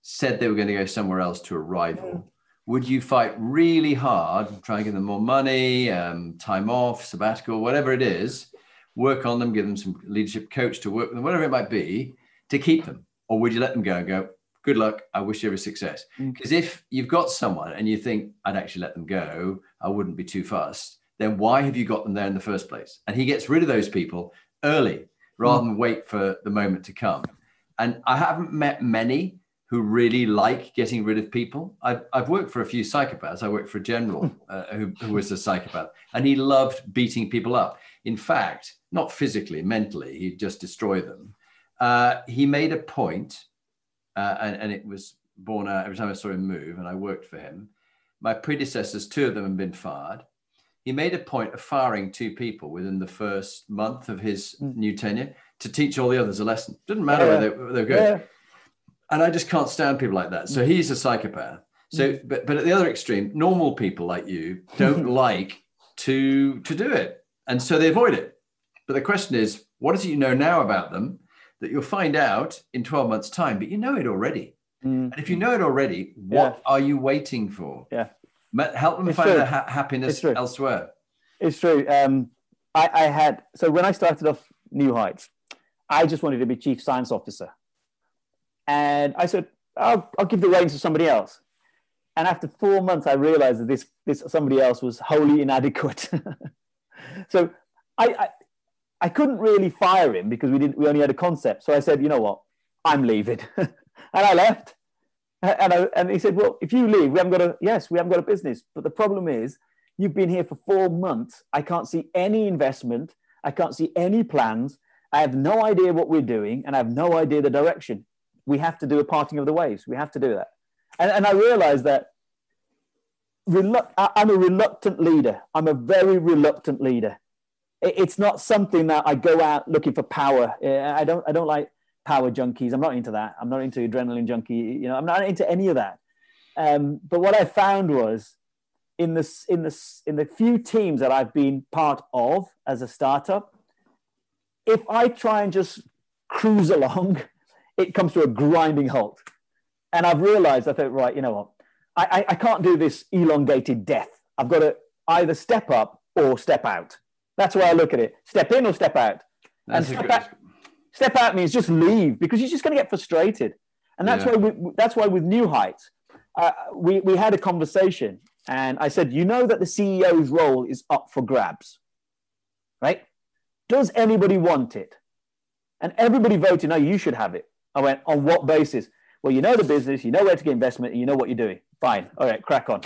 said they were going to go somewhere else to a rival, mm would you fight really hard, try and give them more money, um, time off, sabbatical, whatever it is, work on them, give them some leadership coach to work with them, whatever it might be, to keep them? Or would you let them go and go, good luck, I wish you every success? Because mm. if you've got someone and you think, I'd actually let them go, I wouldn't be too fast, then why have you got them there in the first place? And he gets rid of those people early rather mm. than wait for the moment to come. And I haven't met many who really like getting rid of people. I've, I've worked for a few psychopaths. I worked for a general (laughs) uh, who, who was a psychopath, and he loved beating people up. In fact, not physically, mentally, he'd just destroy them. Uh, he made a point, uh, and, and it was born out every time I saw him move, and I worked for him. My predecessors, two of them had been fired. He made a point of firing two people within the first month of his mm. new tenure to teach all the others a lesson. Didn't matter yeah. whether they, they were good. Yeah and I just can't stand people like that. So he's a psychopath. So, mm. but but at the other extreme, normal people like you don't (laughs) like to to do it, and so they avoid it. But the question is, what does you know now about them that you'll find out in 12 months' time, but you know it already. Mm. And if you know it already, what Yeah. are you waiting for? Yeah. Help them It's find their ha- happiness It's elsewhere. It's true. Um, I, I had so when I started off New Heights, I just wanted to be chief science officer, and I said I'll, I'll give the reins to somebody else. And after four months, I realized that this this somebody else was wholly inadequate. (laughs) so I, I I couldn't really fire him because we didn't we only had a concept. So I said, you know what, I'm leaving, (laughs) and I left. And I, and he said, well, if you leave, we haven't got a yes, we haven't got a business. But the problem is, you've been here for four months. I can't see any investment. I can't see any plans. I have no idea what we're doing, and I have no idea the direction. We have to do a parting of the waves. We have to do that. And, and I realized that relu- I'm a reluctant leader. I'm a very reluctant leader. It's not something that I go out looking for power. I don't. I don't like power junkies. I'm not into that. I'm not into adrenaline junkie. You know, I'm not into any of that. Um, but what I found was in this in this in the few teams that I've been part of as a startup, if I try and just cruise along, (laughs) it comes to a grinding halt. And I've realized, I thought, right, you know what? I, I, I can't do this elongated death. I've got to either step up or step out. That's why I look at it. Step in or step out. That's a step back- Step out means just leave because you're just going to get frustrated. And that's Yeah. why we, that's why with New Heights, uh, we, we had a conversation and I said, you know that the CEO's role is up for grabs, right? Does anybody want it? And everybody voted, no, you should have it. I went, on what basis? Well, you know the business, you know where to get investment, and you know what you're doing. Fine. All right, crack on.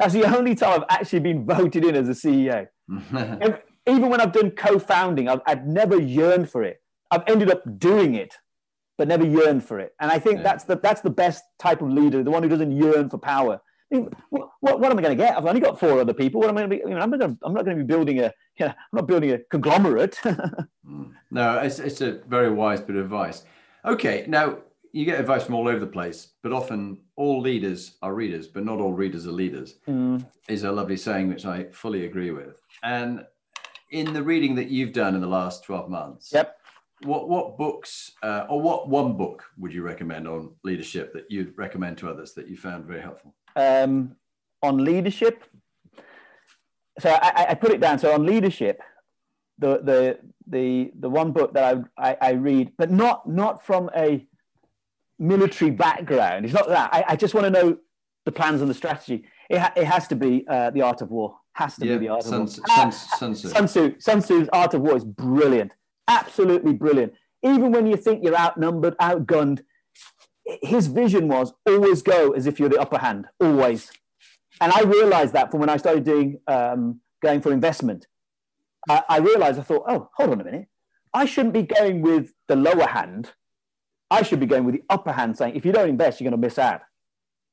That's the (laughs) only time I've actually been (laughs) voted in as a CEO. (laughs) Even when I've done co founding, I've, I've never yearned for it. I've ended up doing it, but never yearned for it. And I think Yeah. that's, the, that's the best type of leader, the one who doesn't yearn for power. I mean, What, what, what am I going to get? I've only got four other people. What am I going to be? You know, I'm, not gonna, I'm not going to be building a. You know, I'm not building a conglomerate. Mm. no, it's, it's a very wise bit of advice. Okay, now you get advice from all over the place, but often all leaders are readers, but not all readers are leaders, Mm, is a lovely saying which I fully agree with. And in the reading that you've done in the last 12 months, yep. what, what books uh, or what one book would you recommend on leadership that you'd recommend to others that you found very helpful? um, on leadership. So I, I- I put it down. So on leadership, the the the the one book that I, I, I read, but not not from a military background. It's not that. I, I just want to know the plans and the strategy. It, ha- it has to be uh, the Art of War. Has to Yeah, be the Art Sun, of Sun, War. Sun, Tzu. Sun Tzu, Sun Tzu's Art of War is brilliant, absolutely brilliant. Even when you think you're outnumbered, outgunned, his vision was always go as if you're the upper hand, always. And I realized that from when I started doing um, going for investment. I, I realized I thought, oh, hold on a minute, I shouldn't be going with the lower hand. I should be going with the upper hand, saying if you don't invest, you're going to miss out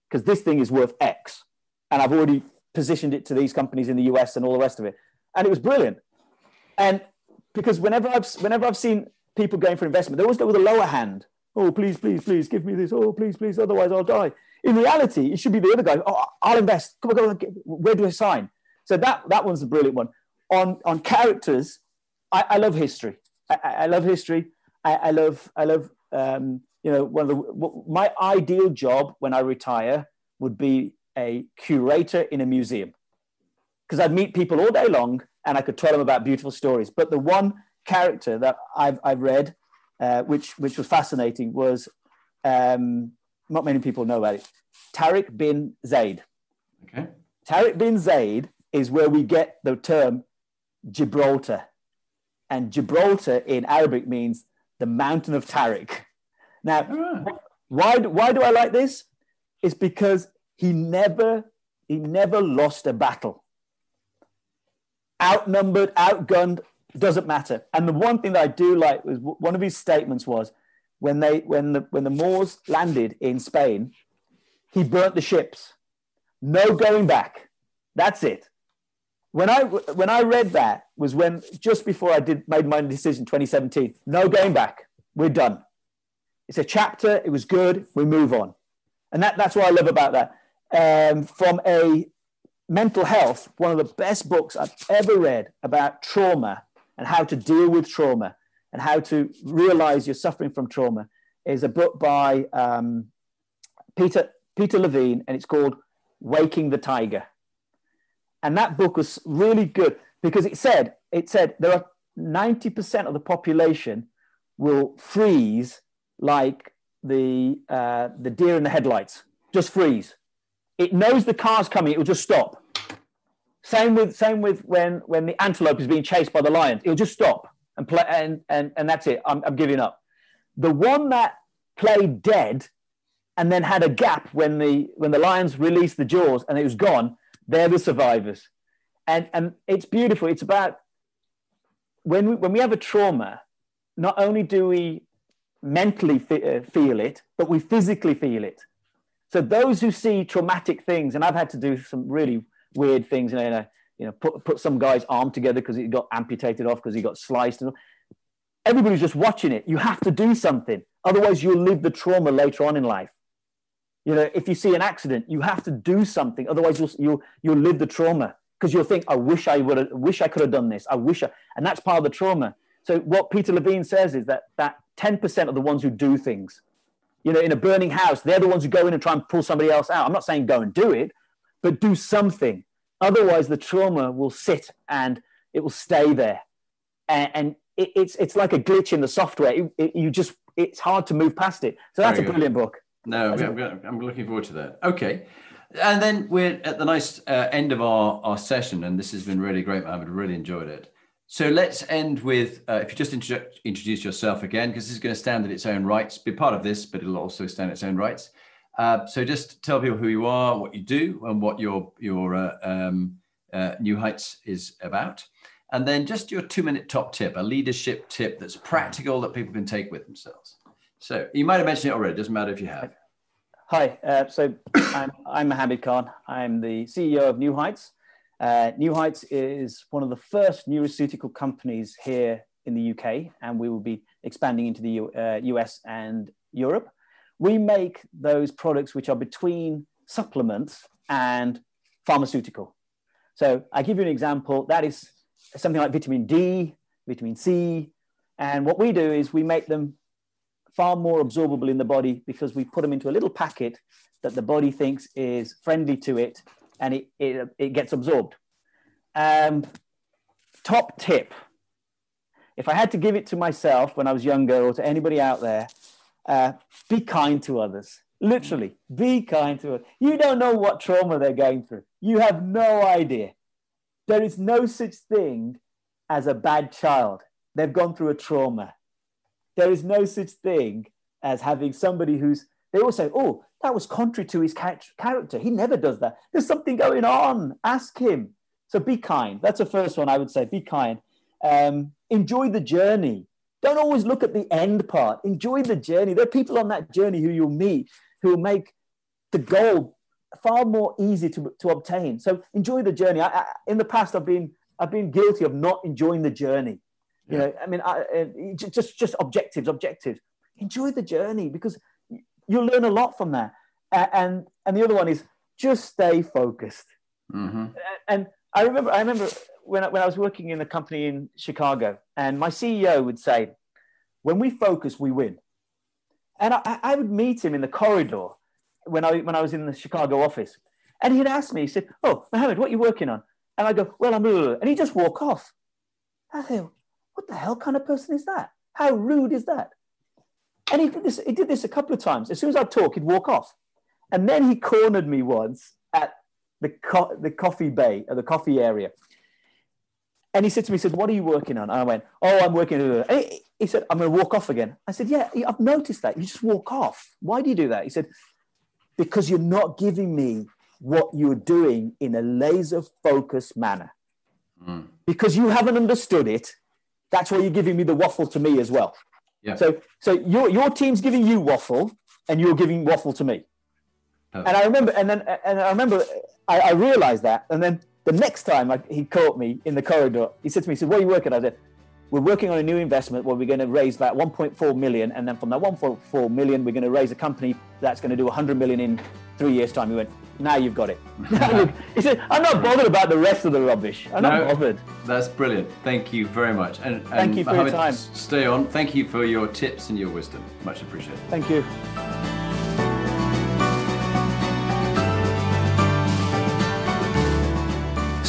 because this thing is worth X, and I've already positioned it to these companies in the US and all the rest of it, and it was brilliant. And because whenever I've whenever I've seen people going for investment, they always go with the lower hand. Oh, please, please, please, give me this. Oh, please, please, otherwise I'll die. In reality, it should be the other guy. Oh, I'll invest. Come on, come on. Where do I sign? So that that one's a brilliant one. On on characters, I, I love history. I, I love history. I, I love I love um, you know one of the my ideal job when I retire would be a curator in a museum because I'd meet people all day long and I could tell them about beautiful stories. But the one character that I've, I've read, uh, which, which was fascinating, was um, not many people know about it Tariq bin Zaid. Okay. Tariq bin Zaid is where we get the term Gibraltar. And Gibraltar in Arabic means the mountain of Tariq. Now, Ah, why, why do I like this? It's because he never, he never lost a battle. Outnumbered, outgunned, doesn't matter. And the one thing that I do like was one of his statements was when they when the when the Moors landed in Spain, he burnt the ships. No going back. That's it. When I when I read that was when just before I did made my decision 2017. No going back. We're done. It's a chapter. It was good. We move on, and that, that's what I love about that. Um, from a mental health, one of the best books I've ever read about trauma and how to deal with trauma. and how to realize you're suffering from trauma is a book by um, Peter Peter Levine, and it's called Waking the Tiger. And that book was really good because it said it said there are 90% of the population will freeze like the uh, the deer in the headlights, just freeze. It knows the car's coming, it will just stop. Same with same with when when the antelope is being chased by the lions, it'll just stop and play and and, and that's it. I'm, I'm giving up. The one that played dead and then had a gap when the when the lions released the jaws and it was gone, they're the survivors. And and it's beautiful. It's about when we, when we have a trauma, not only do we mentally uh, feel it, but we physically feel it. So those who see traumatic things, and I've had to do some really weird things, you know, you know, put, put some guy's arm together because he got amputated off because he got sliced. And everybody's just watching it. You have to do something, otherwise you'll live the trauma later on in life. You know, if you see an accident, you have to do something, otherwise you'll you'll, you'll live the trauma because you'll think, I wish I would have, wish I could have done this. I wish, I, and that's part of the trauma. So what Peter Levine says is that that 10% of the ones who do things, you know, in a burning house, they're the ones who go in and try and pull somebody else out. I'm not saying go and do it, but do something. Otherwise, the trauma will sit and it will stay there. And, and it, it's, it's like a glitch in the software. It, it, you just, it's hard to move past it. So that's a brilliant book. No, I'm, I'm looking forward to that. Okay. And then we're at the nice uh, end of our, our session, and this has been really great, Mohammed. Really enjoyed it. So let's end with uh, if you just introduce yourself again, because this is going to stand in its own rights, be part of this, but it'll also stand its own rights. Uh, so just tell people who you are, what you do, and what your your uh, um, uh, New Heights is about, and then just your two minute top tip, a leadership tip that's practical that people can take with themselves. So you might have mentioned it already. Doesn't matter if you have. Hi. Uh, so (coughs) I'm I'm Mohammed Khan. I'm the CEO of New Heights. Uh, New Heights is one of the first neuroceutical companies here in the UK, and we will be expanding into the U, uh, US and Europe. We make those products which are between supplements and pharmaceutical. So I give you an example. That is something like vitamin D, vitamin C, and what we do is we make them far more absorbable in the body because we put them into a little packet that the body thinks is friendly to it and it, it, it gets absorbed. Um, top tip if I had to give it to myself when I was younger or to anybody out there, uh, be kind to others. Literally, be kind to others. You don't know what trauma they're going through. You have no idea. There is no such thing as a bad child. They've gone through a trauma. There is no such thing as having somebody who's, they all say, oh, that was contrary to his character. He never does that. There's something going on. Ask him. So be kind. That's the first one I would say. Be kind. Um, enjoy the journey. Don't always look at the end part. Enjoy the journey. There are people on that journey who you'll meet who will make the goal far more easy to, to obtain. So enjoy the journey. I, I, in the past, I've been I've been guilty of not enjoying the journey. You know, I mean, I, just just objectives, objectives. Enjoy the journey because you'll learn a lot from that. And and the other one is just stay focused. Mm-hmm. And I remember I remember when I, when I was working in a company in Chicago, and my CEO would say, "When we focus, we win." And I, I would meet him in the corridor when I when I was in the Chicago office, and he'd ask me, he said, "Oh, Mohammed, what are you working on?" And I go, "Well, I'm," and he'd just walk off. I go, what the hell kind of person is that? How rude is that? And he did this, he did this a couple of times. As soon as I'd talk, he'd walk off. And then he cornered me once at the, co- the coffee bay, or the coffee area. And he said to me, he said, what are you working on? And I went, oh, I'm working on he, he said, I'm going to walk off again. I said, yeah, I've noticed that. You just walk off. Why do you do that? He said, because you're not giving me what you're doing in a laser focused manner. Mm. Because you haven't understood it that's why you're giving me the waffle to me as well. Yeah. So so your your team's giving you waffle and you're giving waffle to me. Oh. And I remember and then and I remember I, I realized that and then the next time I, he caught me in the corridor, he said to me, he said, What are you working on? I said, we're working on a new investment where we're going to raise about 1.4 million, and then from that 1.4 million, we're going to raise a company that's going to do 100 million in three years' time. We went, now you've got it. (laughs) he said, I'm not bothered about the rest of the rubbish. I'm no, not bothered. That's brilliant. Thank you very much. And, and thank you for Mohammed, your time. Stay on. Thank you for your tips and your wisdom. Much appreciated. Thank you.